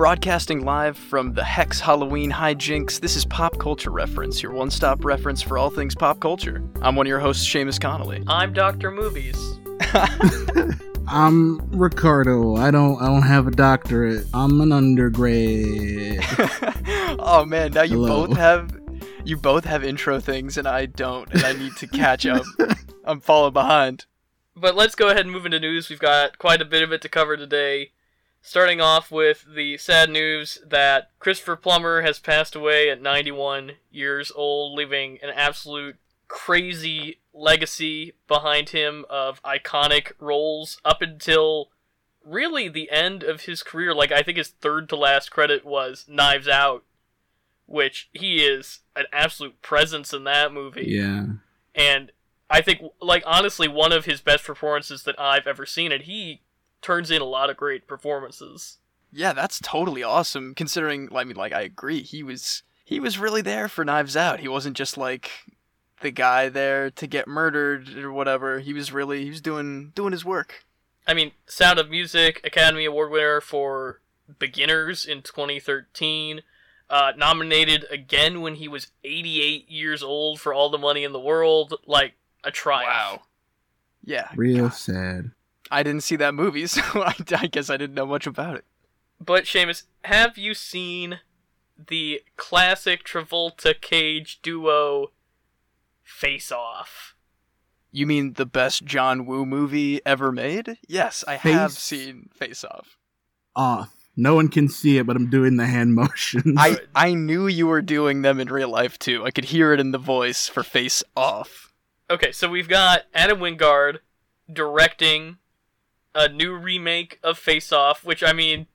Broadcasting live from the Hex Halloween hijinks, this is Pop Culture Reference, your one stop reference for all things pop culture. I'm one of your hosts, Seamus Connolly. I'm Dr. Movies. I'm Ricardo. I don't I don't have a doctorate. I'm an undergrad. oh man, now you Hello. both have you both have intro things and I don't, and I need to catch up. I'm falling behind. But let's go ahead and move into news. We've got quite a bit of it to cover today. Starting off with the sad news that Christopher Plummer has passed away at 91 years old, leaving an absolute crazy legacy behind him of iconic roles up until really the end of his career. Like, I think his third to last credit was Knives Out, which he is an absolute presence in that movie yeah. and I think, like honestly, one of his best performances that I've ever seen, and he turns in a lot of great performances. Yeah, that's totally awesome. Considering, I mean, like I agree, he was he was really there for Knives Out. He wasn't just like the guy there to get murdered or whatever. He was really he was doing doing his work. I mean, Sound of Music Academy Award winner for Beginners in 2013. Uh, nominated again when he was 88 years old for All the Money in the World. Like a triumph. Wow. Yeah, Real God. sad. I didn't see that movie, so I, I guess I didn't know much about it. But Seamus, have you seen the classic Travolta Cage duo Face Off? You mean the best John Woo movie ever made? Yes, I have seen Face Off. Off. No one can see it, but I'm doing the hand motions. I I knew you were doing them in real life too. I could hear it in the voice for Face Off. Okay, so we've got Adam Wingard directing a new remake of Face Off, which I mean,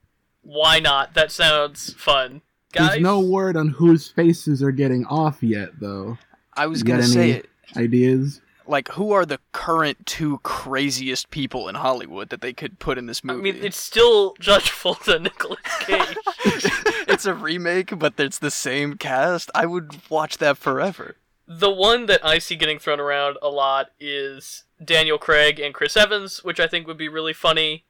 why not? That sounds fun. Guys, There's no word on whose faces are getting off yet, though. I was You gonna got say any- it. Ideas? Like, who are the current two craziest people in Hollywood that they could put in this movie? I mean, it's still Judge Travolta, Nicolas Cage. it's a remake, but it's the same cast. I would watch that forever. The one that I see getting thrown around a lot is Daniel Craig and Chris Evans, which I think would be really funny.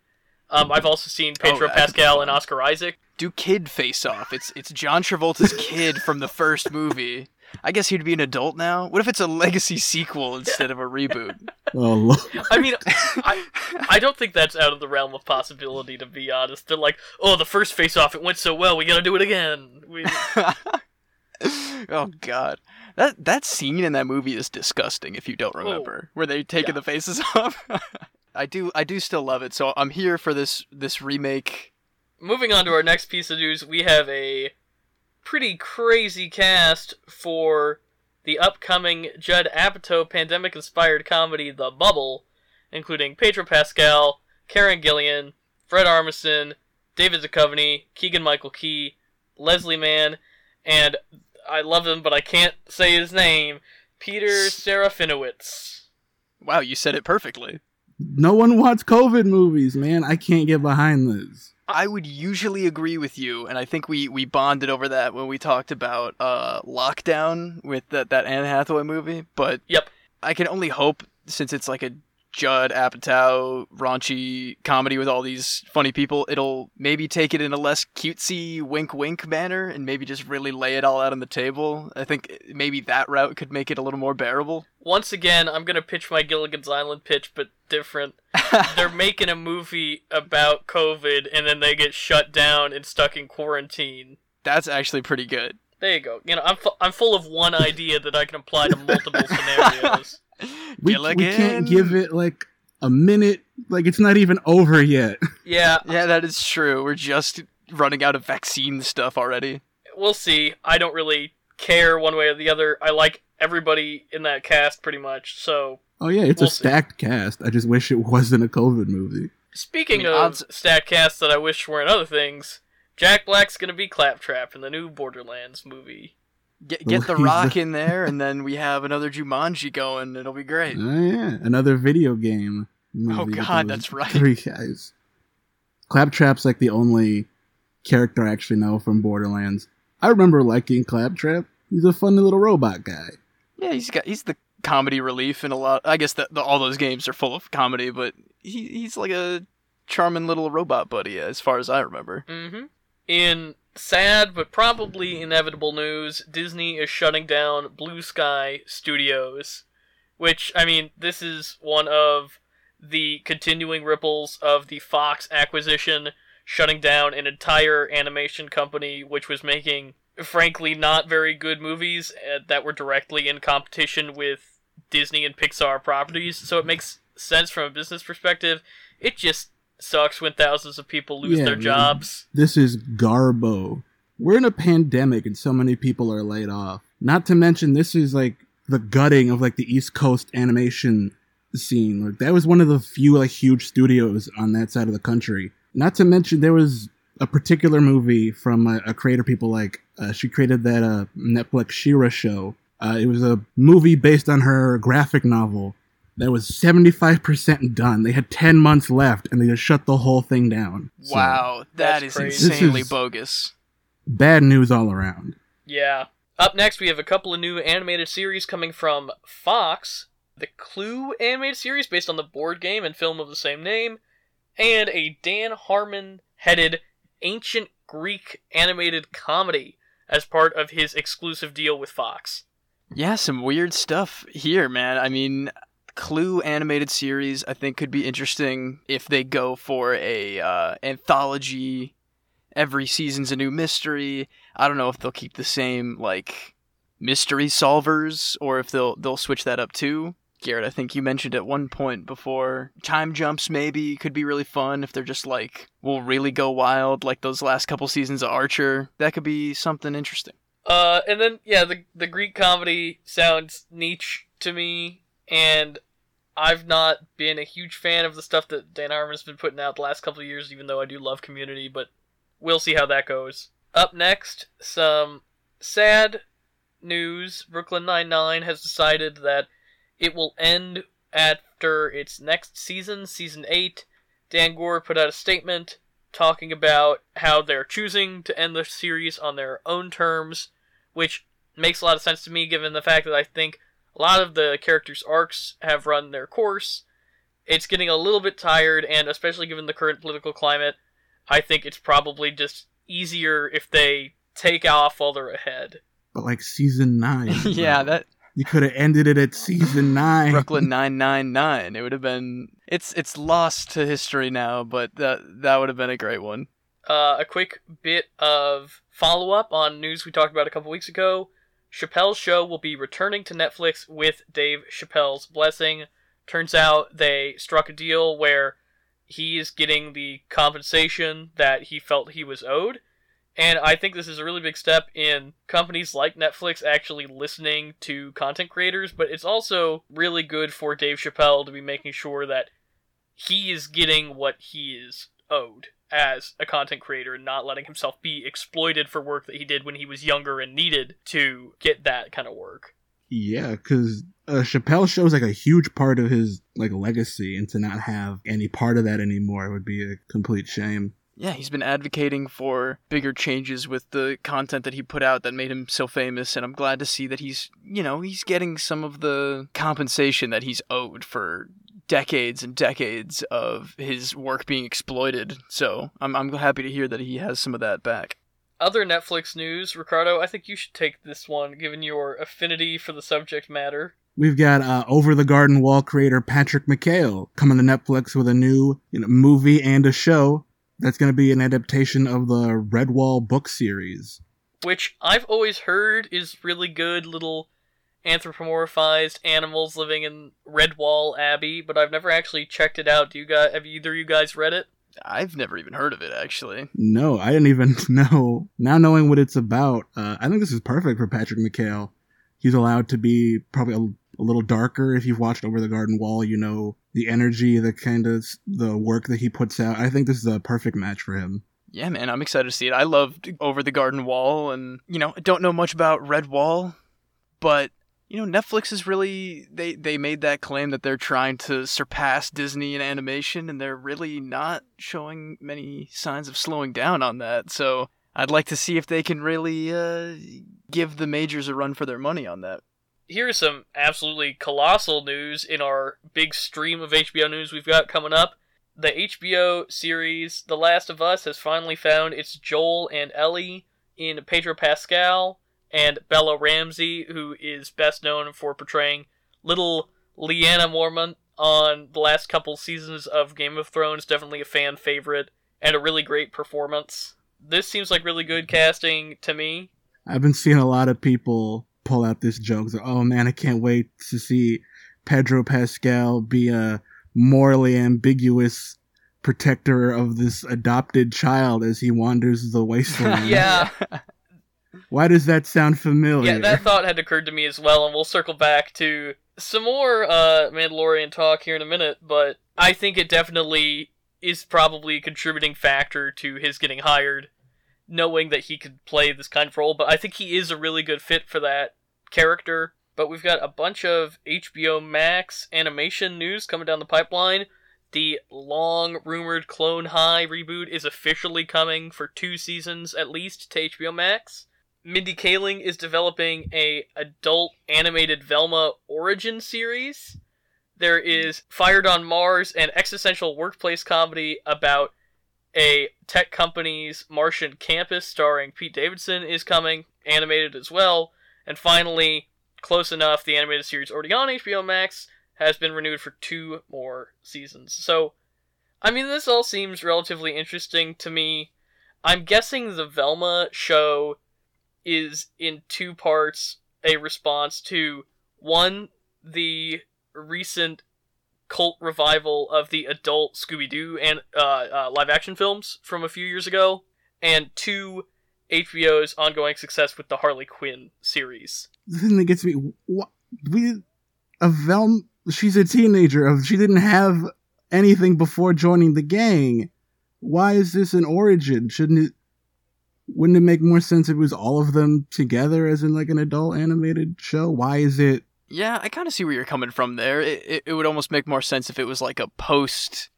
Um, I've also seen Pedro Oh, Pascal and Oscar Isaac. Do kid Face Off. It's it's John Travolta's kid from the first movie. I guess he'd be an adult now. What if it's a legacy sequel instead of a reboot? Oh, Lord. I mean, I I don't think that's out of the realm of possibility. To be honest, they're like, oh, the first Face Off, it went so well, we gotta do it again. We, oh god. That that scene in that movie is disgusting if you don't oh, remember. Where they taking Yeah. the faces off. I do I do still love it. So I'm here for this this remake. moving on to our next piece of news, we have a pretty crazy cast for the upcoming Judd Apatow pandemic-inspired comedy The Bubble, including Pedro Pascal, Karen Gillan, Fred Armisen, David Duchovny, Keegan-Michael Key, Leslie Mann, and I love him, but I can't say his name, Peter Serafinowicz. Wow, you said it perfectly. No one wants COVID movies, man. I can't get behind this. I would usually agree with you, and I think we, we bonded over that when we talked about uh, Locked Down with that, that Anne Hathaway movie. But Yep. I can only hope, since it's like a Judd Apatow raunchy comedy with all these funny people, it'll maybe take it in a less cutesy wink wink manner and maybe just really lay it all out on the table. I think maybe that route could make it a little more bearable. Once again, I'm gonna pitch my Gilligan's Island pitch, but different. they're making a movie about COVID and then they get shut down and stuck in quarantine. That's actually pretty good. There you go. You know, I'm fu- I'm full of one idea that I can apply to multiple scenarios. We, we can't give it like a minute. Like it's not even over yet. Yeah, Yeah, that is true. We're just running out of vaccine stuff already. we'll see. I don't really care one way or the other. I like everybody in that cast pretty much. So, Oh yeah, it's We'll a see. stacked cast. I just wish it wasn't a COVID movie. speaking I mean, of odds- stat casts that I wish weren't other things, Jack Black's gonna be Claptrap in the new Borderlands movie. Get get the rock the- in there, and then we have another Jumanji going. It'll be great. Oh yeah, another video game. movie Oh, God, that's right. Three guys. Claptrap's like the only character I actually know from Borderlands. I remember liking Claptrap. He's a funny little robot guy. Yeah, he's got he's the comedy relief in a lot. I guess that all those games are full of comedy, but he he's like a charming little robot buddy, as far as I remember. Mm-hmm. In sad but probably inevitable news, Disney is shutting down Blue Sky Studios. Which, I mean, this is one of the continuing ripples of the Fox acquisition, shutting down an entire animation company which was making, frankly, not very good movies uh, that were directly in competition with Disney and Pixar properties. So it makes sense from a business perspective. It just sucks when thousands of people lose Yeah, their man. jobs. This is Garbo. We're in a pandemic and so many people are laid off. Not to mention, this is like the gutting of like the East Coast animation scene. Like that was one of the few like huge studios on that side of the country. Not to mention, there was a particular movie from a, a creator people like uh, she created that uh, Netflix She-Ra show. Uh, it was a movie based on her graphic novel that was 75% done. They had 10 months left and they just shut the whole thing down. So, Wow, that That's crazy. Insanely is- bogus. bad news all around. Yeah. Up next, we have a couple of new animated series coming from Fox the Clue animated series based on the board game and film of the same name, and a Dan Harmon headed ancient Greek animated comedy as part of his exclusive deal with Fox. Yeah, some weird stuff here, man. I mean, Clue animated series I think could be interesting if they go for a uh, anthology. Every season's a new mystery. I don't know if they'll keep the same like mystery solvers or if they'll they'll switch that up too. Garrett, I think you mentioned at one point before time jumps maybe could be really fun if they're just like will really go wild like those last couple seasons of Archer. That could be something interesting. Uh, and then yeah, the the Greek comedy sounds niche to me, and I've not been a huge fan of the stuff that Dan Harmon's been putting out the last couple of years. Even though I do love Community, but we'll see how that goes. Up next, some sad news. Brooklyn Nine Nine has decided that it will end after its next season, season eight. Dan Goor put out a statement talking about how they're choosing to end the series on their own terms, which makes a lot of sense to me given the fact that I think a lot of the characters' arcs have run their course. It's getting a little bit tired, and especially given the current political climate, I think it's probably just easier if they take off while they're ahead. But like season nine. yeah, bro. that You could have ended it at season nine. Brooklyn Nine Nine Nine. It would have been. It's it's lost to history now, but that that would have been a great one. uh, a quick bit of follow up on news we talked about a couple weeks ago. Chappelle's show will be returning to Netflix with Dave Chappelle's blessing. Turns out they struck a deal where he is getting the compensation that he felt he was owed. And I think this is a really big step in companies like Netflix actually listening to content creators, but it's also really good for Dave Chappelle to be making sure that he is getting what he is owed as a content creator and not letting himself be exploited for work that he did when he was younger and needed to get that kind of work. Yeah, because uh, Chappelle shows like a huge part of his like legacy, and to not have any part of that anymore would be a complete shame. Yeah, he's been advocating for bigger changes with the content that he put out that made him so famous, and I'm glad to see that he's, you know, he's getting some of the compensation that he's owed for decades and decades of his work being exploited. So I'm I'm happy to hear that he has some of that back. Other Netflix news, Ricardo, I think you should take this one given your affinity for the subject matter. We've got uh, Over the Garden Wall creator Patrick McHale coming to Netflix with a new you know, movie and a show that's going to be an adaptation of the Redwall book series. which I've always heard is really good little anthropomorphized animals living in Redwall Abbey, but I've never actually checked it out. Do you guys have either of you guys read it? I've never even heard of it actually. No, I didn't even know. Now knowing what it's about, uh, I think this is perfect for Patrick McHale. He's allowed to be probably a, a little darker. If you've watched Over the Garden Wall, you know the energy, the kind of the work that he puts out. I think this is a perfect match for him. Yeah, man, I'm excited to see it. I loved Over the Garden Wall, and you know, I don't know much about Red Wall, but you know, Netflix is really they they made that claim that they're trying to surpass Disney in animation, and they're really not showing many signs of slowing down on that. So I'd like to see if they can really uh, give the majors a run for their money on that. Here's some absolutely colossal news in our big stream of HBO news we've got coming up. the HBO series The Last of Us has finally found its Joel and Ellie in Pedro Pascal and Bella Ramsey, who is best known for portraying little Lyanna Mormont on the last couple seasons of Game of Thrones. Definitely a fan favorite and a really great performance. This seems like really good casting to me. I've been seeing a lot of people pull out this joke. So, oh man, I can't wait to see Pedro Pascal be a morally ambiguous protector of this adopted child as he wanders the wasteland. Yeah. Why does that sound familiar? Yeah, that thought had occurred to me as well, and we'll circle back to some more uh, Mandalorian talk here in a minute, but I think it definitely is probably a contributing factor to his getting hired, knowing that he could play this kind of role, but I think he is a really good fit for that character. But we've got a bunch of HBO Max animation news coming down the pipeline. The long rumored Clone High reboot is officially coming for two seasons at least to HBO Max. Mindy Kaling is developing a adult animated Velma origin series. There is Fired on Mars, an existential workplace comedy about a tech company's Martian campus starring Pete Davidson is coming, animated as well. And finally, close enough, the animated series already on HBO Max has been renewed for two more seasons. So, I mean, this all seems relatively interesting to me. I'm guessing the Velma show is in two parts a response to one, the recent cult revival of the adult Scooby Doo and uh, uh, live action films from a few years ago, and two, HBO's ongoing success with the Harley Quinn series. The thing that gets me, what, we, a Velma, she's a teenager. She didn't have anything before joining the gang. Why is this an origin? Shouldn't it? Wouldn't it make more sense if it was all of them together, as in like an adult animated show? Why is it? Yeah, I kind of see where you're coming from there. It, it, it would almost make more sense if it was like a post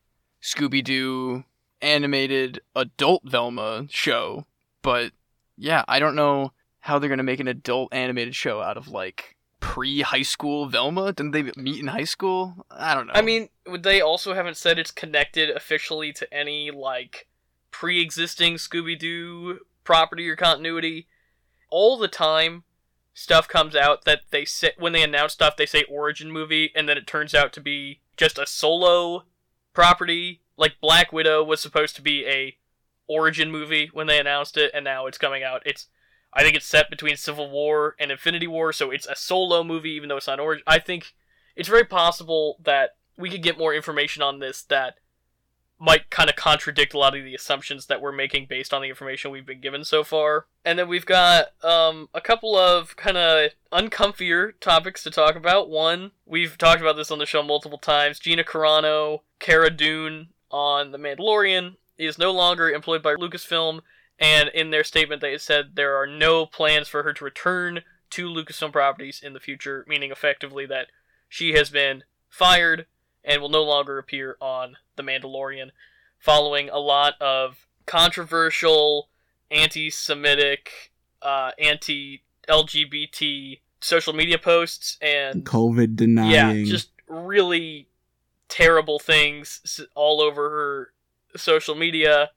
Scooby Doo animated adult Velma show. But yeah, I don't know how they're gonna make an adult animated show out of like pre high school Velma. Didn't they meet in high school? I don't know. I mean, would they also haven't said it's connected officially to any like pre existing Scooby Doo property or continuity. All the time, stuff comes out that they say when they announce stuff, they say origin movie, and then it turns out to be just a solo property. Like Black Widow was supposed to be a origin movie when they announced it, and now it's coming out. It's I think it's set between Civil War and Infinity War, so it's a solo movie, even though it's not origin. I think it's very possible that we could get more information on this that might kind of contradict a lot of the assumptions that we're making based on the information we've been given so far. And then we've got um, a couple of kind of uncomfier topics to talk about. One, we've talked about this on the show multiple times. Gina Carano, Cara Dune on The Mandalorian is no longer employed by Lucasfilm, and in their statement they said there are no plans for her to return to Lucasfilm properties in the future, meaning effectively that she has been fired and will no longer appear on The Mandalorian, following a lot of controversial, anti Semitic, uh, anti LGBT social media posts and COVID denying. yeah, just really terrible things all over her social media.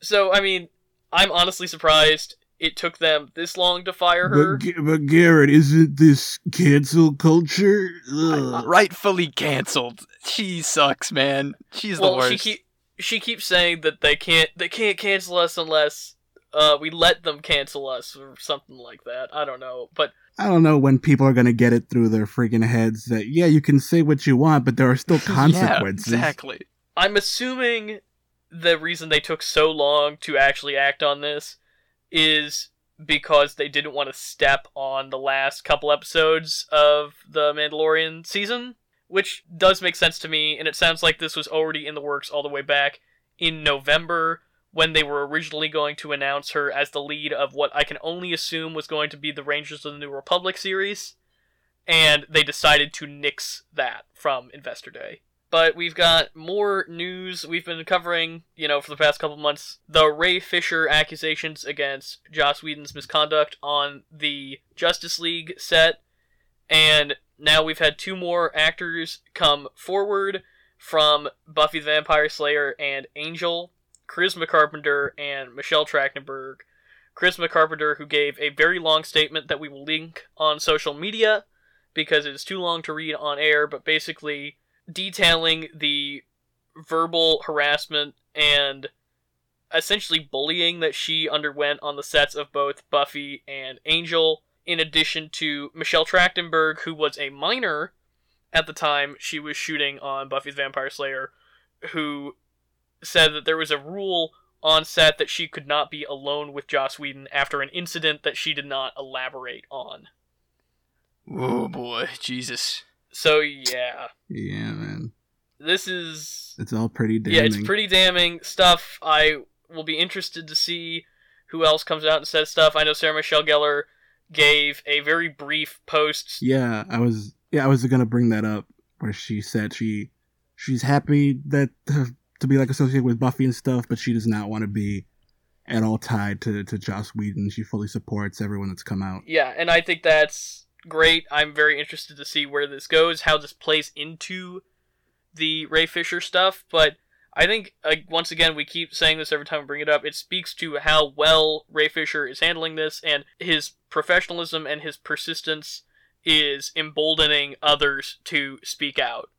So, I mean, I'm honestly surprised it took them this long to fire her. But, but Garrett, isn't this cancel culture? Rightfully canceled. She sucks, man. She's the well, worst. she keep she keeps saying that they can't they can't cancel us unless uh we let them cancel us or something like that. I don't know, but I don't know when people are gonna get it through their freaking heads that yeah, you can say what you want, but there are still consequences. Yeah, exactly. I'm assuming the reason they took so long to actually act on this is because they didn't want to step on the last couple episodes of the Mandalorian season, which does make sense to me, and it sounds like this was already in the works all the way back in November when they were originally going to announce her as the lead of what I can only assume was going to be the Rangers of the New Republic series, and they decided to nix that from Investor Day. But we've got more news we've been covering, you know, for the past couple months. The Ray Fisher accusations against Joss Whedon's misconduct on the Justice League set. And now we've had two more actors come forward. from Buffy the Vampire Slayer and Angel, Charisma Carpenter, and Michelle Trachtenberg. Charisma Carpenter, who gave a very long statement that we will link on social media because it is too long to read on air, but basically detailing the verbal harassment and essentially bullying that she underwent on the sets of both Buffy and Angel, in addition to Michelle Trachtenberg, who was a minor at the time she was shooting on Buffy's Vampire Slayer, who said that there was a rule on set that she could not be alone with Joss Whedon after an incident that she did not elaborate on. Oh boy, Jesus. So yeah, Yeah, man. this is It's all pretty damning. yeah, it's pretty damning stuff. I will be interested to see who else comes out and says stuff. I know Sarah Michelle Gellar gave a very brief post. Yeah, I was. Yeah, I was gonna bring that up where she said she she's happy that to be like associated with Buffy and stuff, but she does not want to be at all tied to to Joss Whedon. She fully supports everyone that's come out. Yeah, and I think that's great. I'm very interested to see where this goes, how this plays into the Ray Fisher stuff, but I think uh, once again we keep saying this every time we bring it up. It speaks to how well Ray Fisher is handling this and his professionalism and his persistence is emboldening others to speak out.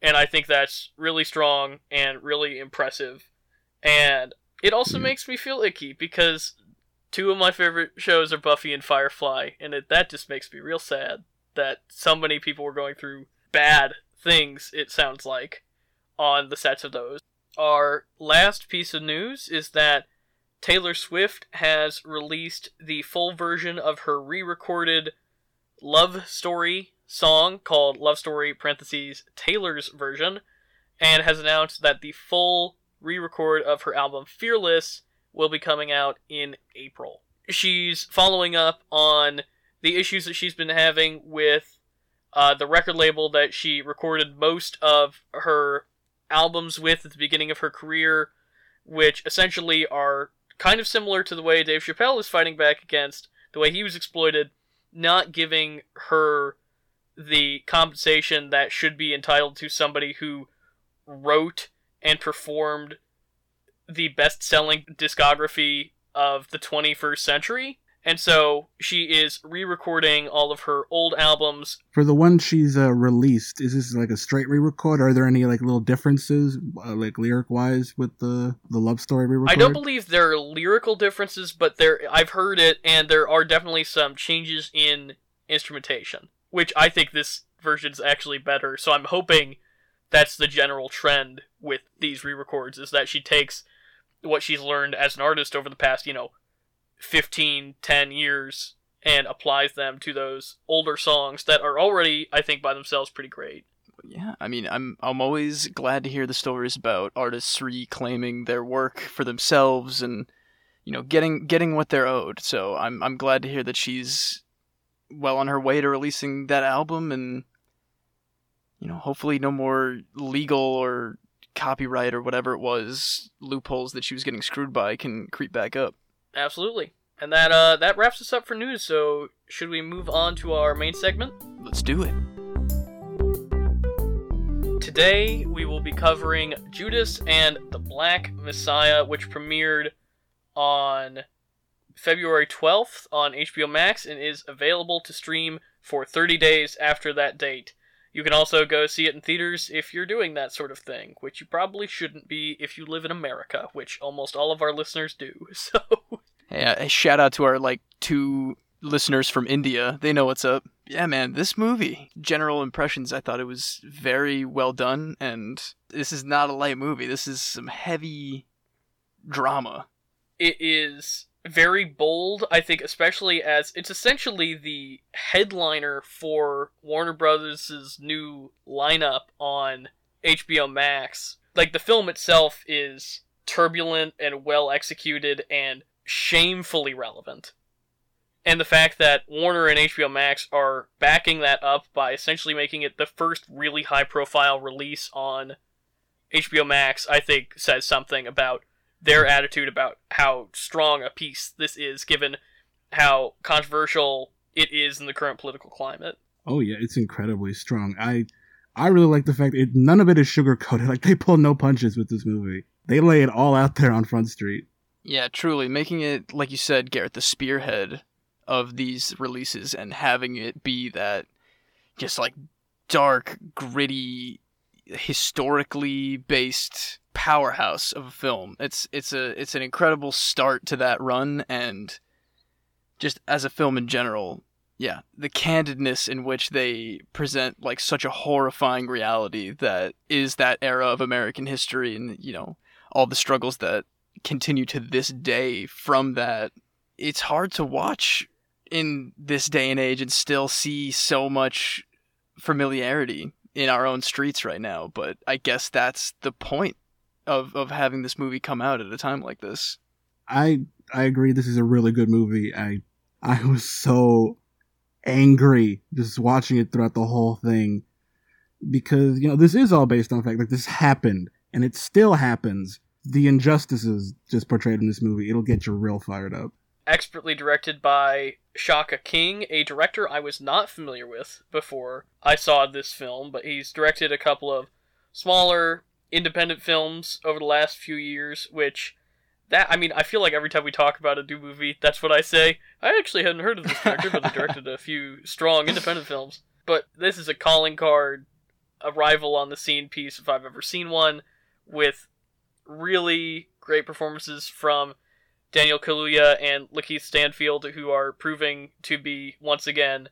And I think that's really strong and really impressive. And it also makes me feel icky because two of my favorite shows are Buffy and Firefly, and it, that just makes me real sad that so many people were going through bad things, it sounds like, on the sets of those. Our last piece of news is that Taylor Swift has released the full version of her re recorded love story song called Love Story parentheses Taylor's version and has announced that the full re-record of her album Fearless will be coming out in April. She's following up on the issues that she's been having with uh, the record label that she recorded most of her albums with at the beginning of her career, which essentially are kind of similar to the way Dave Chappelle is fighting back against the way he was exploited, not giving her the compensation that should be entitled to somebody who wrote and performed the best selling discography of the 21st century. And so she is re recording all of her old albums. For the one she's uh, released, is this like a straight re-record? Are there any like little differences, uh, like lyric wise, with the the love story re-record? I don't believe there are lyrical differences, but there I've heard it, and there are definitely some changes in instrumentation, which I think this version's actually better. So I'm hoping that's the general trend with these re-records is that she takes what she's learned as an artist over the past, you know, 15, 10 years and applies them to those older songs that are already, I think, by themselves pretty great. Yeah, I mean, I'm I'm always glad to hear the stories about artists reclaiming their work for themselves and you know getting getting what they're owed. So I'm I'm glad to hear that she's well on her way to releasing that album and you know hopefully no more legal or copyright or whatever it was loopholes that she was getting screwed by can creep back up. Absolutely. And that uh that wraps us up for news, so should we move on to our main segment? Let's do it. Today we will be covering Judas and the Black Messiah, which premiered on February 12th on HBO Max and is available to stream for 30 days after that date. You can also go see it in theaters if you're doing that sort of thing, which you probably shouldn't be if you live in America, which almost all of our listeners do. So, Hey, uh, a shout out to our like two listeners from India. They know what's up. Yeah, man, this movie, general impressions, I thought it was very well done, and this is not a light movie. This is some heavy drama. it is very bold, I think, especially as it's essentially the headliner for Warner Brothers' new lineup on HBO Max. Like, the film itself is turbulent and well executed and shamefully relevant. And the fact that Warner and HBO Max are backing that up by essentially making it the first really high profile release on HBO Max, I think says something about their attitude about how strong a piece this is, given how controversial it is in the current political climate. Oh yeah, it's incredibly strong. I I really like the fact that it, none of it is sugar coated. Like they pull no punches with this movie. They lay it all out there on Front Street. Yeah, truly making it like you said, Garrett, the spearhead of these releases and having it be that just like dark, gritty, historically based powerhouse of a film. It's it's a it's an incredible start to that run and just as a film in general, yeah, the candidness in which they present like such a horrifying reality that is that era of American history and you know all the struggles that continue to this day from that it's hard to watch in this day and age and still see so much familiarity in our own streets right now but i guess that's the point of of having this movie come out at a time like this I I agree. This is a really good movie. I I was so angry just watching it throughout the whole thing because you know this is all based on the fact that this happened and it still happens. The injustices just portrayed in this movie, it'll get you real fired up. Expertly directed by Shaka King, a director I was not familiar with before I saw this film, but he's directed a couple of smaller independent films over the last few years, which that I mean, I feel like every time we talk about a new movie, that's what I say. I actually hadn't heard of this director, but they directed a few strong independent films. But this is a calling card, arrival on the scene piece if I've ever seen one, with really great performances from Daniel Kaluuya and Lakeith Stanfield, who are proving to be once again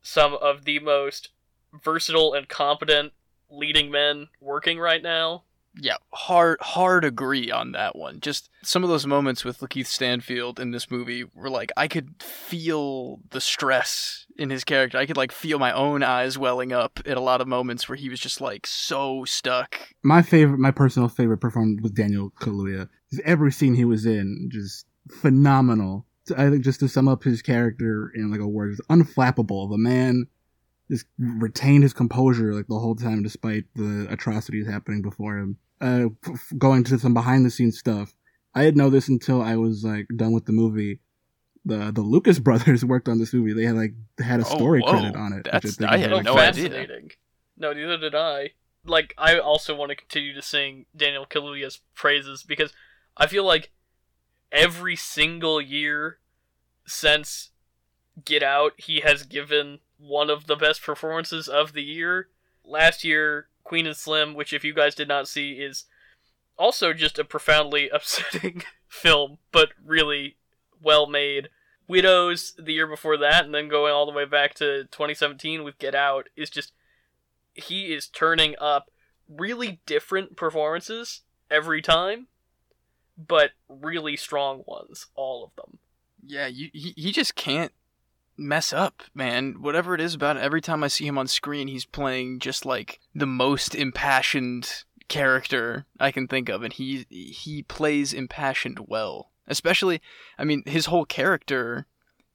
some of the most versatile and competent leading men working right now. yeah hard hard agree on that one just some of those moments with lakeith stanfield in this movie were like i could feel the stress in his character i could like feel my own eyes welling up at a lot of moments where he was just like so stuck My favorite, my personal favorite performance was Daniel Kaluuya. Just Every scene he was in, just phenomenal. I think just to sum up his character in like a word, it's unflappable. The man just retained his composure like the whole time, despite the atrocities happening before him. Uh, f- going to some behind the scenes stuff. I didn't know this until I was like done with the movie. The the Lucas brothers worked on this movie. They had like had a Oh, story whoa. credit on it. which That's- think I is had really no cool. idea. No, neither did I. Like, I also want to continue to sing Daniel Kaluuya's praises because I feel like every single year since Get Out, he has given one of the best performances of the year. Last year, Queen and Slim, which if you guys did not see, is also just a profoundly upsetting film, but really well made. Widows the year before that, and then going all the way back to 2017 with Get Out, is just he is turning up really different performances every time, but really strong ones, all of them. yeah you, he, he just can't mess up man. Whatever it is about it every time i see him on screen he's playing just like the most impassioned character i can think of and he he plays impassioned well. Especially i mean his whole character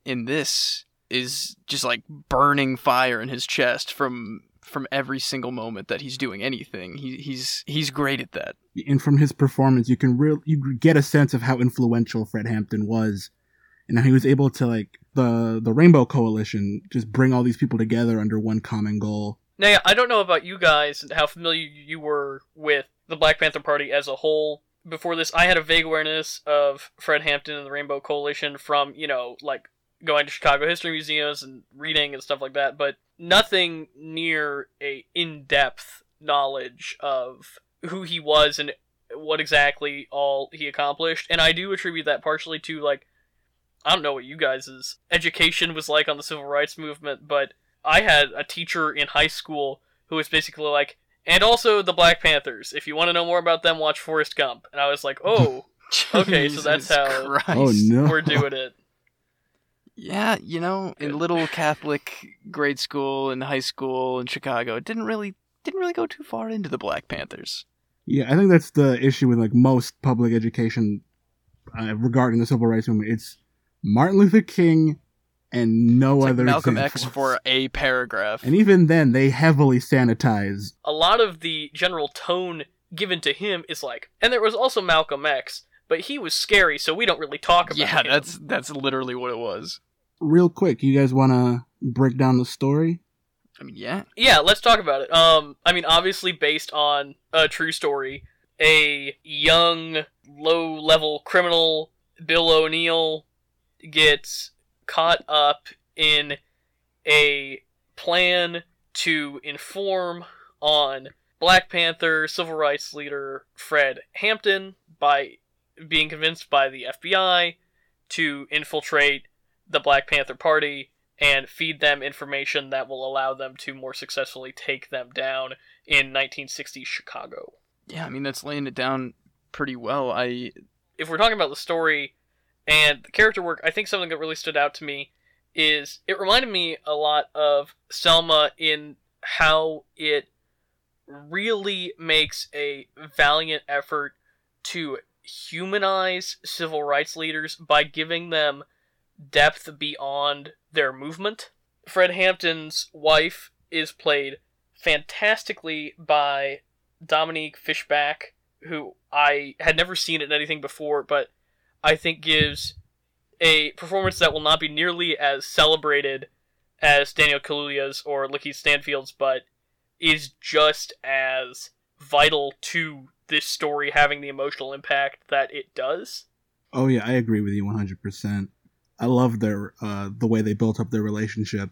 in this is just like burning fire in his chest from from every single moment that he's doing anything. He, he's he's great at that. And from his performance, you can real you get a sense of how influential Fred Hampton was, and how he was able to like the the Rainbow Coalition just bring all these people together under one common goal. Now, I don't know about you guys and how familiar you were with the Black Panther Party as a whole. Before this, I had a vague awareness of Fred Hampton and the Rainbow Coalition from, you know, like going to Chicago history museums and reading and stuff like that, but nothing near a in-depth knowledge of who he was and what exactly all he accomplished. And I do attribute that partially to like I don't know what you guys' education was like on the civil rights movement, but I had a teacher in high school who was basically like, and also the Black Panthers. If you want to know more about them, watch Forrest Gump. And I was like, oh, Okay, so that's Jesus how- Christ. Oh no, we're doing it. Yeah, you know, in little Catholic grade school and high school in Chicago, it didn't really didn't really go too far into the Black Panthers. Yeah, I think that's the issue with like most public education uh, regarding the civil rights movement. It's Martin Luther King and no It's like other Malcolm X for a paragraph. And even then, they heavily sanitize. A lot of the general tone given to him is like, and there was also Malcolm X, but he was scary, so we don't really talk about yeah, him. that's that's literally what it was. Real quick, you guys want to break down the story? I mean, yeah. Yeah, let's talk about it. Um, I mean, obviously based on a true story, a young, low-level criminal, Bill O'Neill, gets caught up in a plan to inform on Black Panther civil rights leader Fred Hampton by being convinced by the FBI to infiltrate the Black Panther Party and feed them information that will allow them to more successfully take them down in 1960 Chicago. Yeah, I mean that's laying it down pretty well. I If we're talking about the story and the character work, I think something that really stood out to me is it reminded me a lot of Selma in how it really makes a valiant effort to humanize civil rights leaders by giving them depth beyond their movement. Fred Hampton's wife is played fantastically by Dominique Fishback, who I had never seen in anything before, but I think gives a performance that will not be nearly as celebrated as Daniel Kaluuya's or Licky Stanfield's, but is just as vital to this story having the emotional impact that it does. Oh yeah, I agree with you 100%. I love their uh the way they built up their relationship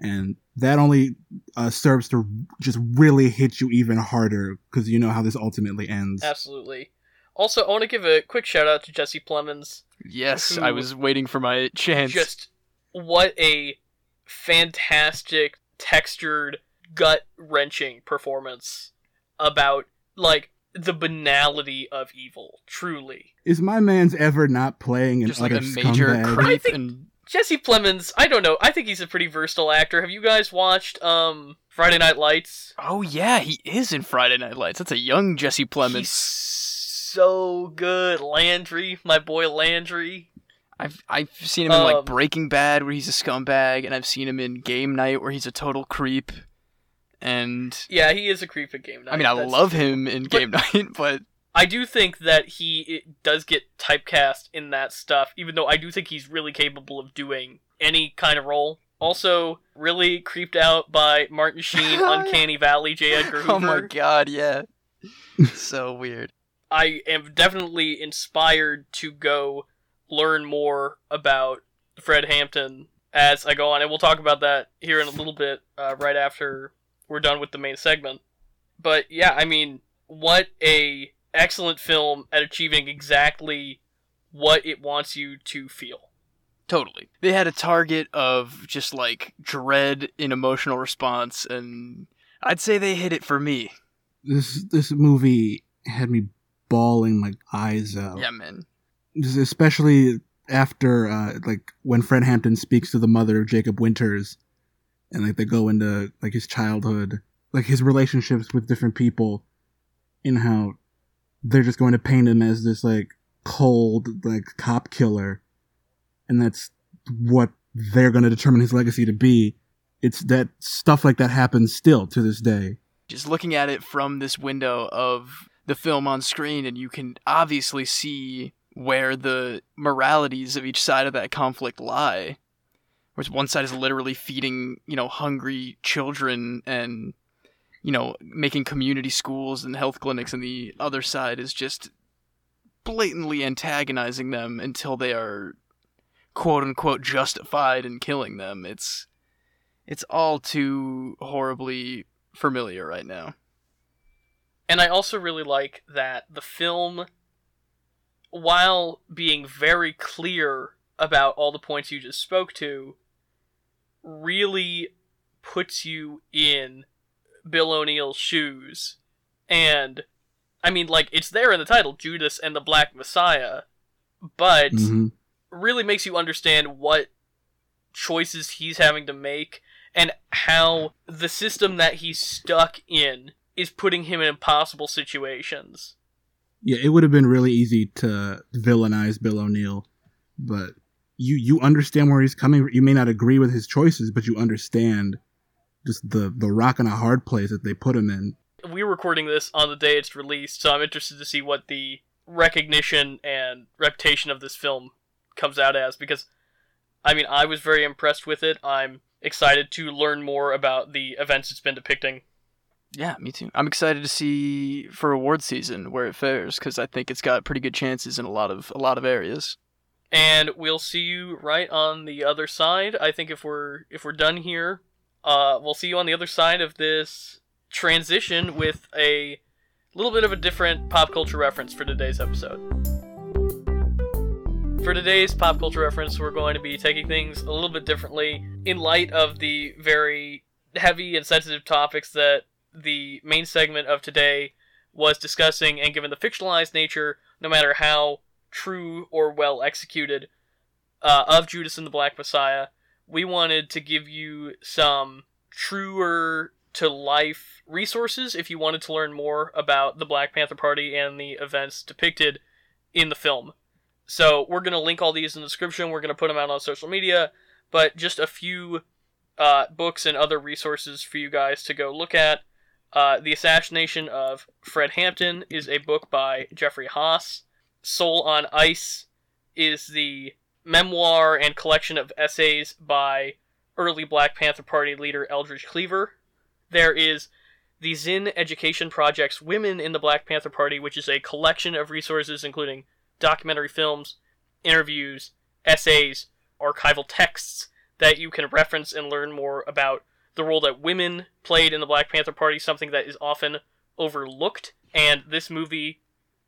and that only uh, serves to just really hit you even harder because you know how this ultimately ends. Absolutely. Also, I want to give a quick shout out to Jesse Plemons. yes, Who- I was waiting for my chance. Just what a fantastic, textured, gut wrenching performance about like the banality of evil. Truly, Is my man's ever not playing an just like utter a major scumbag? creep I think- and Jesse Plemons. I don't know. I think he's a pretty versatile actor. Have you guys watched um Friday Night Lights? Oh yeah, he is in Friday Night Lights. That's a young Jesse He's Plemons. So good. Landry, my boy Landry. I've I've seen him in like Um, Breaking Bad where he's a scumbag, and I've seen him in Game Night where he's a total creep. And Yeah, he is a creep at game night. I mean, I That's- love him in Game Night, but I do think that he it does get typecast in that stuff, even though I do think he's really capable of doing any kind of role. Also, really creeped out by Martin Sheen, Uncanny Valley, J. Edgar Hoover. oh my god, yeah, so weird. I am definitely inspired to go learn more about Fred Hampton as I go on, and we'll talk about that here in a little bit, uh, right after we're done with the main segment. But yeah, I mean, what a excellent film at achieving exactly what it wants you to feel. Totally. They had a target of just like dread in emotional response, and I'd say they hit it for me. This this movie had me bawling my eyes out. Yeah, man. Especially after uh like when Fred Hampton speaks to the mother of Jacob Winters and like they go into like his childhood, like his relationships with different people and how they're just going to paint him as this like cold like cop killer and that's what they're going to determine his legacy to be. It's that stuff like that happens still to this day. Just looking at it from this window of the film on screen, and you can obviously see where the moralities of each side of that conflict lie. Whereas one side is literally feeding, you know, hungry children and, you know, making community schools and health clinics, and the other side is just blatantly antagonizing them until they are quote unquote justified in killing them. It's it's all too horribly familiar right now. And I also really like that the film, while being very clear about all the points you just spoke to, really puts you in Bill O'Neill's shoes. And, I mean, like, it's there in the title Judas and the Black Messiah, but Mhm. really makes you understand what choices he's having to make and how the system that he's stuck in is putting him in impossible situations. Yeah, it would have been really easy to villainize Bill O'Neill, but you you understand where he's coming. You may not agree with his choices, but you understand just the the rock and a hard place that they put him in. We're recording this on the day it's released, so I'm interested to see what the recognition and reputation of this film comes out as because I mean, I was very impressed with it. I'm excited to learn more about the events it's been depicting. Yeah, me too. I'm excited to see for award season where it fares because I think it's got pretty good chances in a lot of a lot of areas. And we'll see you right on the other side. I think if we're if we're done here, uh, we'll see you on the other side of this transition with a little bit of a different pop culture reference for today's episode. For today's pop culture reference, we're going to be taking things a little bit differently in light of the very heavy and sensitive topics that the main segment of today was discussing, and given the fictionalized nature, no matter how true or well executed, uh, of Judas and the Black Messiah, we wanted to give you some truer to life resources if you wanted to learn more about the Black Panther Party and the events depicted in the film. So we're going to link all these in the description. We're going to put them out on social media, but just a few uh, books and other resources for you guys to go look at. Uh, the Assassination of Fred Hampton is a book by Jeffrey Haas. Soul on Ice is the memoir and collection of essays by early Black Panther Party leader Eldridge Cleaver. There is the Zinn Education Project's Women in the Black Panther Party, which is a collection of resources including documentary films, interviews, essays, archival texts that you can reference and learn more about the role that women played in the Black Panther Party, something that is often overlooked, and this movie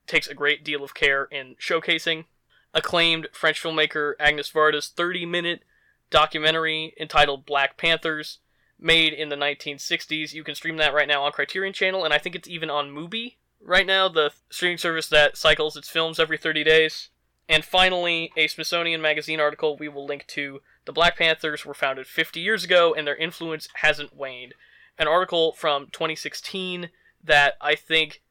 takes a great deal of care in showcasing. Acclaimed French filmmaker Agnes Varda's 30 minute documentary entitled Black Panthers, made in the 1960s. You can stream that right now on Criterion Channel, and I think it's even on Mubi right now, the streaming service that cycles its films every 30 days. And finally, a Smithsonian Magazine article we will link to. The Black Panthers were founded 50 years ago, and their influence hasn't waned. An article from 2016 that I think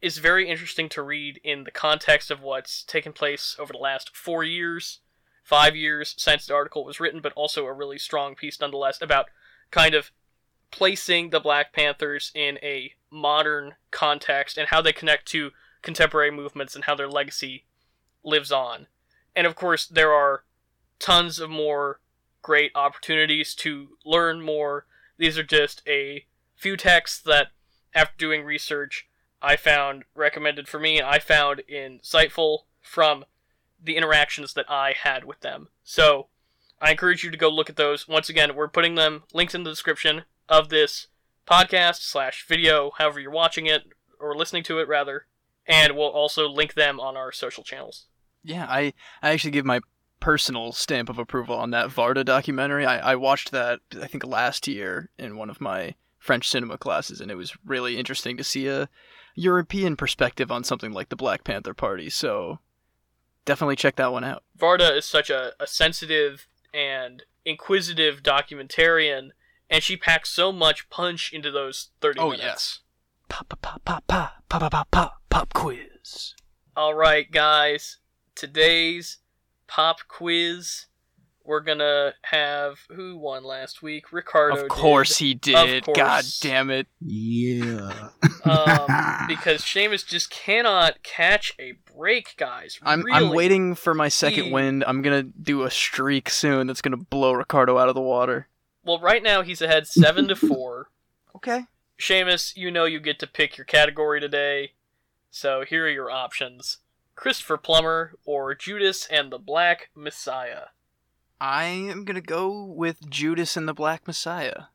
is very interesting to read in the context of what's taken place over the last four years, five years since the article was written, but also a really strong piece nonetheless about kind of placing the Black Panthers in a modern context and how they connect to contemporary movements and how their legacy lives on. And of course, there are tons of more great opportunities to learn more. These are just a few texts that, after doing research, I found recommended for me I found insightful from the interactions that I had with them. So, I encourage you to go look at those. Once again, we're putting them links in the description of this podcast slash video, however you're watching it or listening to it rather, and we'll also link them on our social channels. Yeah, I, I actually give my personal stamp of approval on that Varda documentary. I, I watched that I think last year in one of my French cinema classes, and it was really interesting to see a European perspective on something like the Black Panther Party. So definitely check that one out. Varda is such a, a sensitive and inquisitive documentarian and she packs so much punch into those 30 Oh minutes. yes. Pop pop pop pop pop pop pop pop pop quiz. All right, guys. Today's pop quiz. We're gonna have who won last week? Ricardo. Of course did. he did. course. God damn it. Yeah. Um, because Seamus just cannot catch a break, guys. I'm really. I'm waiting for my second He- win. I'm gonna do a streak soon that's gonna blow Ricardo out of the water. Well, right now he's ahead seven to four. Okay. Seamus, you know you get to pick your category today. So here are your options: Christopher Plummer or Judas and the Black Messiah. I am gonna go with Judas and the Black Messiah.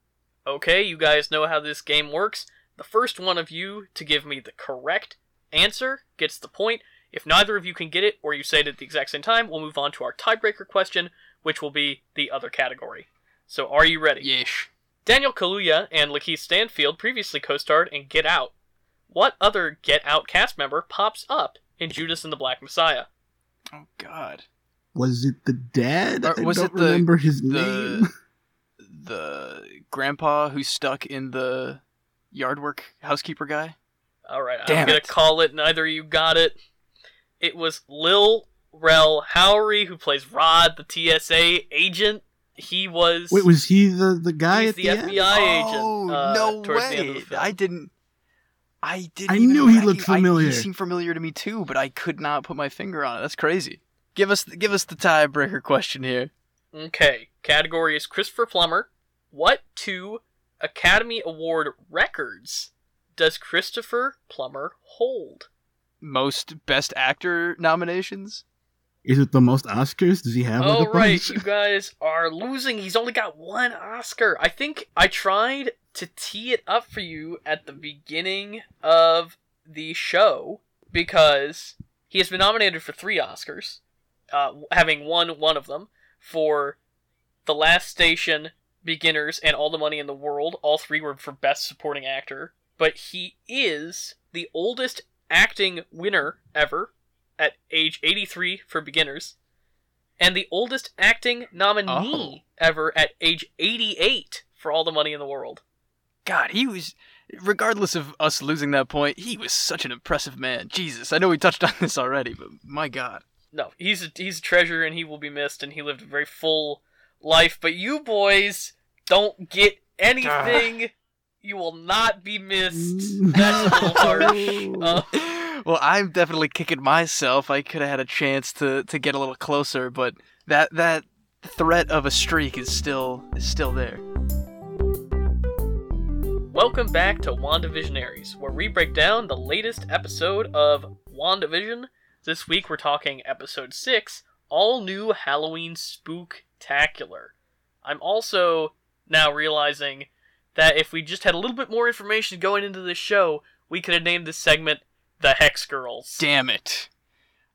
Okay, you guys know how this game works. The first one of you to give me the correct answer gets the point. If neither of you can get it, or you say it at the exact same time, we'll move on to our tiebreaker question, which will be the other category. So, are you ready? Yeesh. Daniel Kaluuya and LaKeith Stanfield previously co-starred in Get Out. What other Get Out cast member pops up in Judas and the Black Messiah? Oh God. Was it the dad? Or I was don't it the- remember his the- name. The grandpa who's stuck in the yard work housekeeper guy. All right, I'm Damn gonna call it. Neither of you got it. It was Lil Rel Howery who plays Rod, the TSA agent. He was. Wait, was he the, the guy he's at the, the, end? FBI agent. Oh uh, no towards the way! the. I didn't. I didn't. I even knew he recog- looked I- familiar. he seemed familiar to me too, but I could not put my finger on it. That's crazy. Give us give us the tiebreaker question here. Okay, category is Christopher Plummer. what two Academy Award records does Christopher Plummer hold? Most Best Actor nominations. Is it the most Oscars? Does he have like Oh a right, you guys are losing. He's only got one Oscar. I think I tried to tee it up for you at the beginning of the show because he has been nominated for three Oscars, uh, having won one of them for The Last Station, Beginners, and All the Money in the World. All three were for Best Supporting Actor. But he is the oldest acting winner ever at age 83 for Beginners and the oldest acting nominee ever at age 88 for All the Money in the World. God, he was. Regardless of us losing that point, he was such an impressive man. Jesus, I know we touched on this already, but my God. No, he's a, he's a treasure and he will be missed and he lived a very full life. But you boys don't get anything. You will not be missed. That's a little harsh. Uh, well, I'm definitely kicking myself. I could have had a chance to, to get a little closer, but that that threat of a streak is still is still there. Welcome back to WandaVisionaries, where we break down the latest episode of WandaVision. This week we're talking episode 6, All New Halloween Spooktacular. I'm also now realizing that if we just had a little bit more information going into this show, we could have named this segment The Hex Girls. Damn it.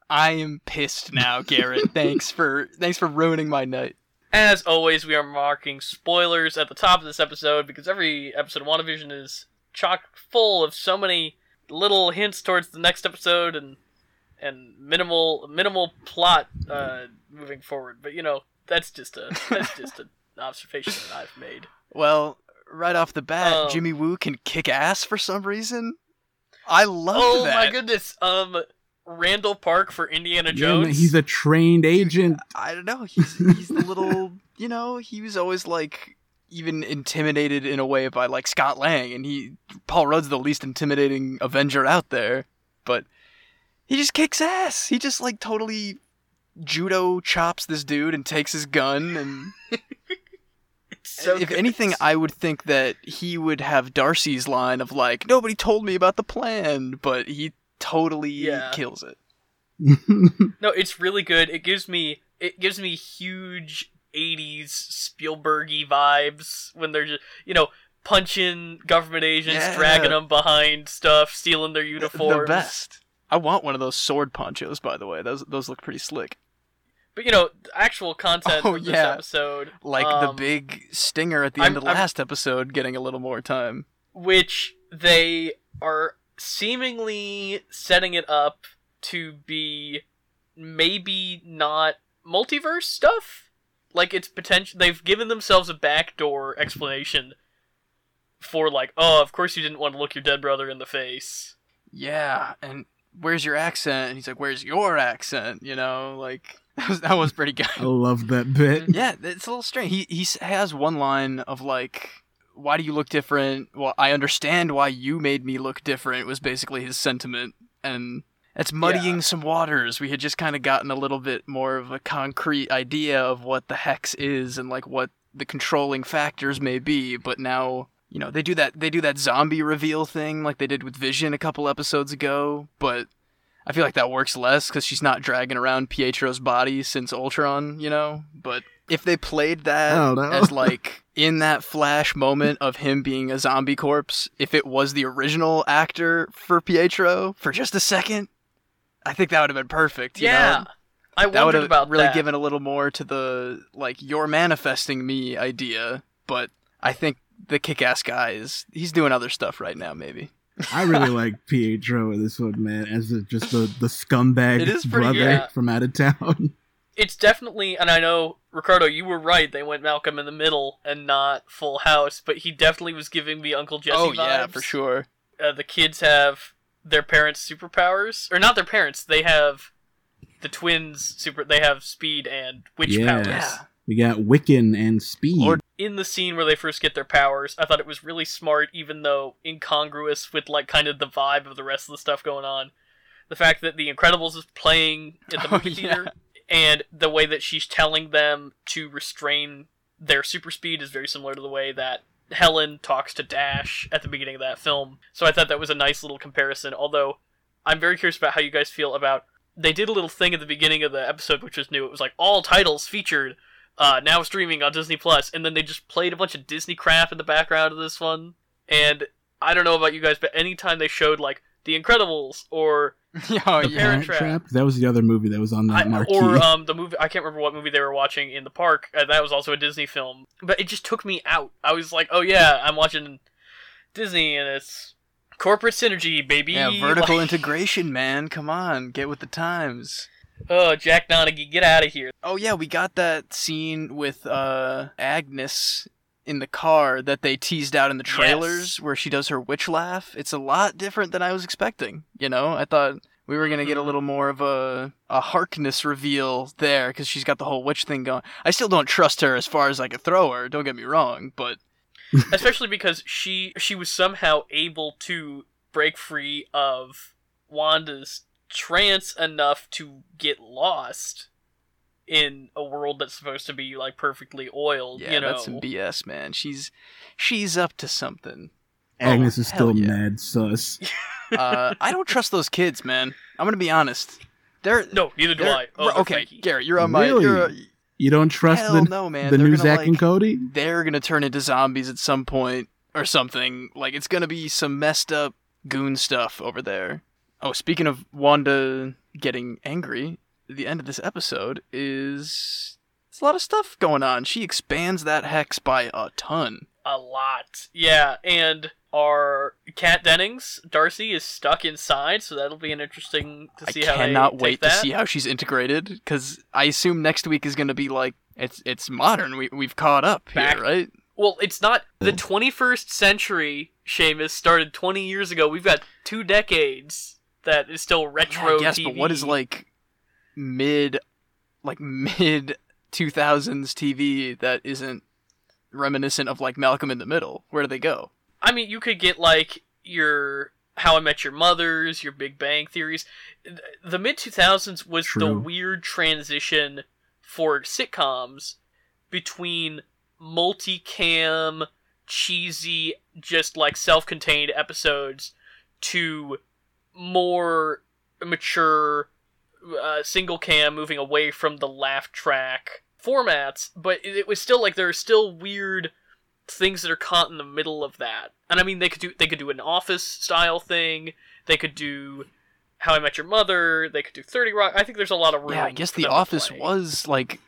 I am pissed now, Garrett. thanks for thanks for ruining my night. As always, we are marking spoilers at the top of this episode because every episode of WandaVision is chock full of so many little hints towards the next episode and and minimal minimal plot uh, moving forward. But you know, that's just a that's just an observation that I've made. Well, right off the bat, Um, Jimmy Woo can kick ass for some reason. I love oh that. my goodness! Um, Randall Park for Indiana Yeah, Jones. he's a trained agent. I don't know. He's he's the little, you know, he was always like even intimidated in a way by like Scott Lang, and he Paul Rudd's the least intimidating Avenger out there, but he just kicks ass. He just like totally judo chops this dude and takes his gun and so if good. anything I would think that he would have Darcy's line of like nobody told me about the plan, but he totally Yeah. kills it. No, it's really good. It gives me it gives me huge '80s Spielbergy vibes when they're just you know punching government agents, Yeah. dragging them behind stuff, stealing their The uniforms. best. I want one of those sword ponchos, by the way. Those those look pretty slick. But you know, actual content Oh, of this yeah. episode, Like the um, big stinger at the I'm- end of the I'm- last episode getting a little more time. which they are seemingly setting it up to be maybe not multiverse stuff. Like it's potential. They've given themselves a backdoor explanation for like, oh, of course you didn't want to look your dead brother in the face. Yeah, and where's your accent? And he's like, "Where's your accent?" You know, like that was, that was pretty good. I love that bit. yeah, it's a little strange. He he has one line of like, "Why do you look different?" Well, I understand why you made me look different. Was basically his sentiment, and it's muddying Yeah. some waters. We had just kind of gotten a little bit more of a concrete idea of what the hex is and like what the controlling factors may be, but now. You know, they do that they do that zombie reveal thing like they did with Vision a couple episodes ago, but I feel like that works less because she's not dragging around Pietro's body since Ultron, you know? But if they played that as like in that flash moment of him being a zombie corpse, if it was the original actor for Pietro for just a second, I think that would have been perfect. You yeah, know? I that would wondered have about really that. given a little more to the like you're manifesting me idea. But I think the kick-ass guy is he's doing other stuff right now. Maybe I really like Pietro in this one, man, as the, just the, the scumbag It is pretty brother good. from out of town. It's definitely, and I know Ricardo, you were right. They went Malcolm in the Middle and not Full House, but he definitely was giving me Uncle Jesse oh vibes. yeah, for sure. uh, the kids have their parents' superpowers, or not their parents. They have the twins' super. They have speed and witch Yeah. powers. Yeah. We got Wiccan and Speed. Lord- In the scene where they first get their powers, I thought it was really smart, even though incongruous with like kind of the vibe of the rest of the stuff going on. The fact that The Incredibles is playing at the Oh, movie theater, and the way that she's telling them to restrain their super speed is very similar to the way that Helen talks to Dash at the beginning of that film. So I thought that was a nice little comparison. Although I'm very curious about how you guys feel about. They did a little thing at the beginning of the episode which was new. It was like all titles featured, uh, now streaming on Disney Plus, and then they just played a bunch of Disney crap in the background of this one. And I don't know about you guys, but anytime they showed like The Incredibles or oh The yeah. Parent Parent Trap. Trap. That was the other movie that was on that I, marquee. or um, the movie I can't remember what movie they were watching in the park. Uh, that was also a Disney film, but it just took me out. I was like, "Oh yeah, I'm watching Disney, and it's corporate synergy, baby." Yeah, vertical Like, integration, man. Come on, get with the times. Oh, Jack Donaghy, get out of here! Oh yeah, we got that scene with uh Agnes in the car that they teased out in the trailers Yes. where she does her witch laugh. It's a lot different than I was expecting. You know, I thought we were gonna get a Mhm. little more of a a Harkness reveal there because she's got the whole witch thing going. I still don't trust her as far as I could throw her. Don't get me wrong, but Especially because she she was somehow able to break free of Wanda's trance enough to get lost in a world that's supposed to be like perfectly oiled. yeah, you know, that's some BS, man. She's she's up to something. Agnes oh, is still yeah. mad sus. Uh, I don't trust those kids, man. I'm gonna be honest. They're no, neither do They're- I. Oh, okay, freaky. Garrett, you're on my. Really? You're a, You don't trust hell the, no, man. the they're new gonna, Zack like, and Cody? They're gonna turn into zombies at some point or something. Like it's gonna be some messed up goon stuff over there. Oh, speaking of Wanda getting angry, the end of this episode is there's a lot of stuff going on. She expands that hex by a ton. A lot. Yeah, and our Kat Dennings, Darcy, is stuck inside, so that'll be an interesting to see I how cannot they wait to see how she's integrated because I assume next week is gonna be like it's it's modern. We we've caught up Back- here, right? Well, it's not the 21st century. Seamus started 20 years ago. We've got two decades that is still retro. Yeah, I TV. but what is like mid, like mid two thousands TV that isn't reminiscent of like Malcolm in the Middle? Where do they go? I mean, you could get like your How I Met Your Mother's, your Big Bang Theories. The mid 2000s was the weird transition for sitcoms between multicam, cheesy, just like self contained episodes to more mature uh, single cam moving away from the laugh track formats but it, it was still like there are still weird things that are caught in the middle of that. And i mean they could do they could do an office style thing. They could do how i met your mother. They could do 30 rock. I think there's a lot of room Yeah, I guess The Office was like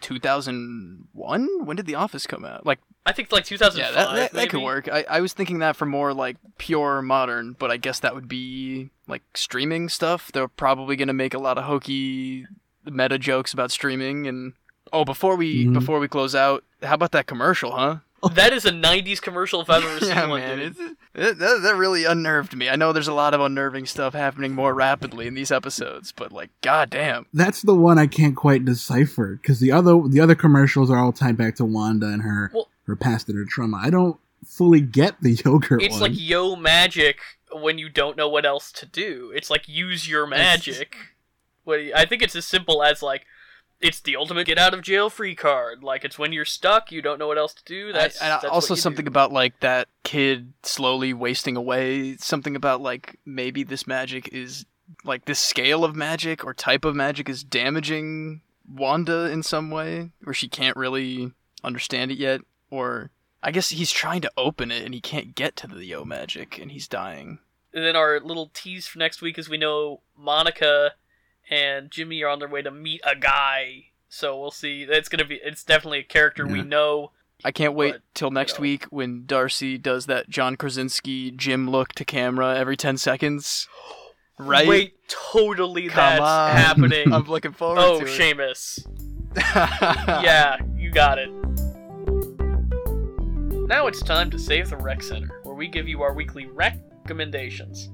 two thousand one. When did The Office come out? Like, i think like 2005 yeah, that that, that could work. I I was thinking that for more like pure modern, but I guess that would be like streaming stuff. They're probably gonna make a lot of hokey meta jokes about streaming and. Oh, before we Mhm. before we close out, how about that commercial, huh? that is a 90s commercial if i've ever seen yeah, one man, dude. it, that, that really unnerved me. I know there's a lot of unnerving stuff happening more rapidly in these episodes, but like, goddamn. That's the one I can't quite decipher because the other the other commercials are all tied back to Wanda and her Well- her past and her trauma. I don't fully get the yogurt it's one. like yo magic when you don't know what else to do it's like use your magic what you- i think it's as simple as like it's the ultimate get out of jail free card like it's when you're stuck you don't know what else to do that's, I- and that's also something do. about like that kid slowly wasting away. Something about like maybe this magic is like this scale of magic or type of magic is damaging Wanda in some way, where she can't really understand it yet, or I guess he's trying to open it and he can't get to the yo magic and he's dying. and then our little tease for next week is we know monica and jimmy are on their way to meet a guy so we'll see it's gonna be it's definitely a character we know I can't wait But, till next know. week when Darcy does that John Krasinski Jim look to camera every 10 seconds. Right? wait totally Come that's on. happening I'm looking forward oh to it. Seamus. yeah, you got it. Now it's time to save the rec center, where we give you our weekly recommendations.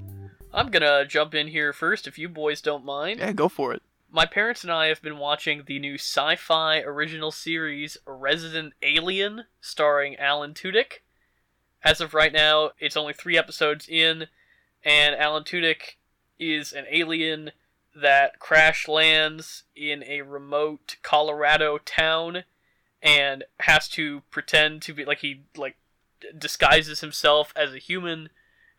I'm gonna jump in here first, if you boys don't mind. Yeah, go for it. My parents and I have been watching the new sci-fi original series Resident Alien, starring Alan Tudyk. As of right now, it's only three episodes in, and Alan Tudyk is an alien that crash lands in a remote Colorado town and has to pretend to be like he like disguises himself as a human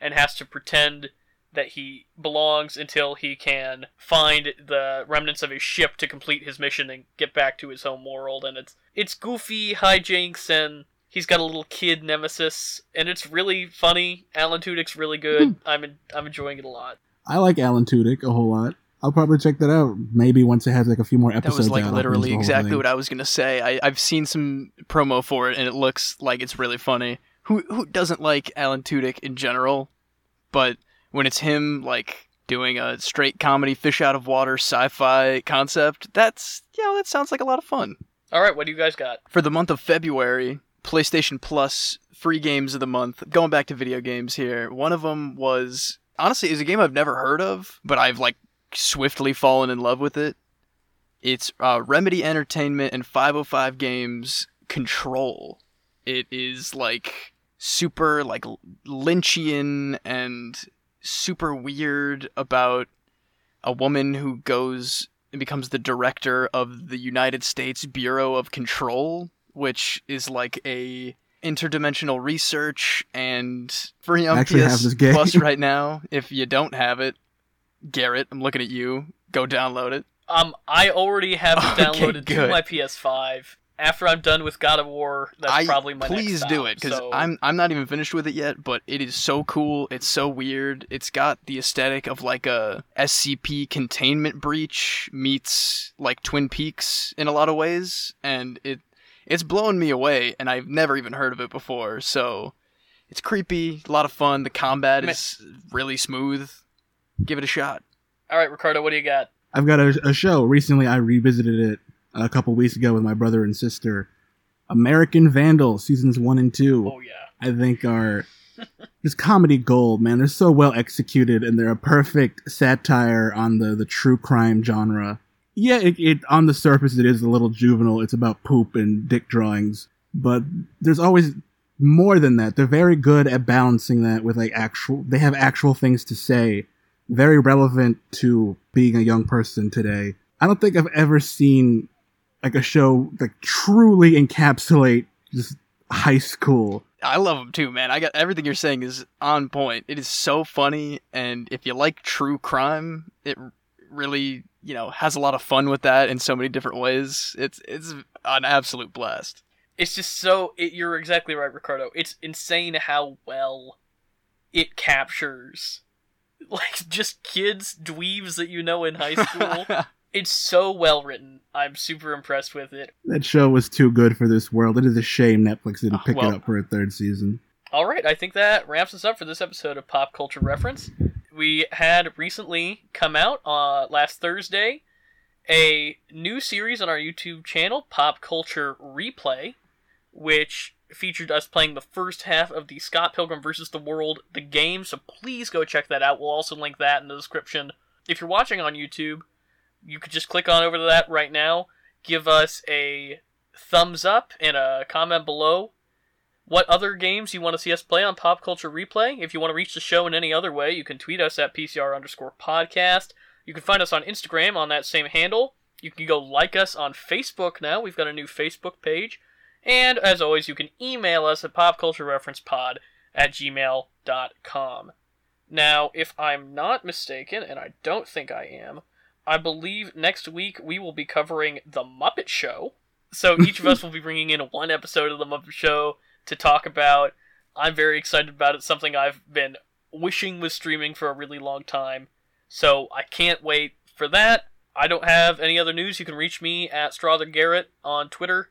and has to pretend that he belongs until he can find the remnants of his ship to complete his mission and get back to his home world. And it's it's goofy hijinks and he's got a little kid nemesis. And it's really funny. Alan tudyk's really good. Hmm. I'm en- i'm enjoying it a lot. I like Alan Tudyk a whole lot. I'll probably check that out. Maybe once it has like a few more episodes. That was like out, literally binge the whole exactly what I was gonna say. I, I've seen some promo for it, and it looks like it's really funny. Who who doesn't like Alan Tudyk in general? But when it's him like doing a straight comedy, fish out of water, sci-fi concept, that's you know that sounds like a lot of fun. all right what do you guys got For the month of February, PlayStation Plus free games of the month. Going back to video games here, one of them was honestly is a game I've never heard of, but I've like swiftly fallen in love with it. It's uh, Remedy Entertainment and 505 Games Control. It is like super like Lynchian and super weird about a woman who goes and becomes the director of the United States Bureau of Control, which is like a interdimensional research and free on Actually have this game. Plus right now. If you don't have it, Garrett, I'm looking at you. Go download it. Um, I already have Okay, downloaded to my PS5. After I'm done with God of War, that's I probably my please do it because so- I'm I'm not even finished with it yet, but it is so cool. It's so weird. It's got the aesthetic of like a SCP containment breach meets like Twin Peaks in a lot of ways, and it it's blown me away. And I've never even heard of it before, so it's creepy, a lot of fun. The combat Ma- is really smooth. Give it a shot. All right, Ricardo, what do you got? I've got a, a show. Recently, I revisited it a couple weeks ago with my brother and sister. American Vandal seasons one and two. Oh yeah, I think are just comedy gold, man. They're so well executed, and they're a perfect satire on the the true crime genre. Yeah, it, it on the surface it is a little juvenile. It's about poop and dick drawings, but there's always more than that. They're very good at balancing that with like actual. They have actual things to say, very relevant to being a young person today. I don't think I've ever seen like a show like truly encapsulate just high school. I love them too, man. I got everything you're saying is on point. It is so funny, and if you like true crime, it really you know has a lot of fun with that in so many different ways. It's it's an absolute blast. it's just so. It, you're exactly right, Ricardo. It's insane how well it captures, like just kids, dweebs that you know in high school. it's so well written. I'm super impressed with it. That show was too good for this world. It is a shame Netflix didn't Oh, pick well. it up for a third season. All right, I think that wraps us up for this episode of Pop Culture Reference. We had recently come out uh, last Thursday a new series on our YouTube channel, Pop Culture Replay, which featured us playing the first half of the Scott Pilgrim vs. the World the game. So please go check that out. We'll also link that in the description. If you're watching on YouTube, you could just click on over to that right now. Give us a thumbs up and a comment below what other games you want to see us play on Pop Culture Replay. If you want to reach the show in any other way, you can tweet us at PCR underscore podcast. You can find us on Instagram on that same handle. You can go like us on Facebook now. We've got a new Facebook page. And as always, you can email us at popculturereferencepod at gmail.com. Now, if I'm not mistaken, and I don't think I am, I believe next week we will be covering The Muppet Show. So each of us will be bringing in one episode of The Muppet Show to talk about. I'm very excited about it. Something I've been wishing was streaming for a really long time. So I can't wait for that. I don't have any other news. You can reach me at Strawther Garrett on Twitter.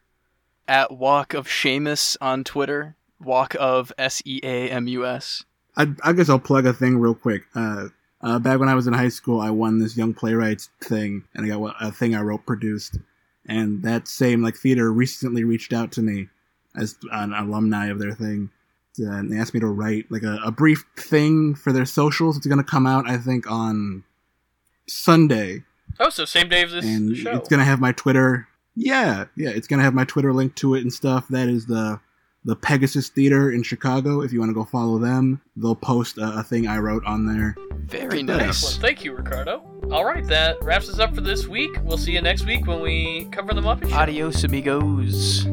At Walk of Seamus on Twitter. Walk of S E A M U S. I, I guess I'll plug a thing real quick. Uh, uh, back when I was in high school, I won this young playwrights thing, and I got a thing I wrote produced. And that same like theater recently reached out to me as an alumni of their thing, and they asked me to write like a, a brief thing for their socials. It's gonna come out, I think, on Sunday, Oh, so same day as this and show. it's gonna have my Twitter. Yeah, yeah, it's gonna have my Twitter link to it and stuff. That is the the Pegasus Theater in Chicago. If you want to go follow them, they'll post a, a thing I wrote on there. Very Check that out. nice. Excellent. Thank you, Ricardo. All right, that wraps us up for this week. We'll see you next week when we cover the Muppet Show. Adios, amigos.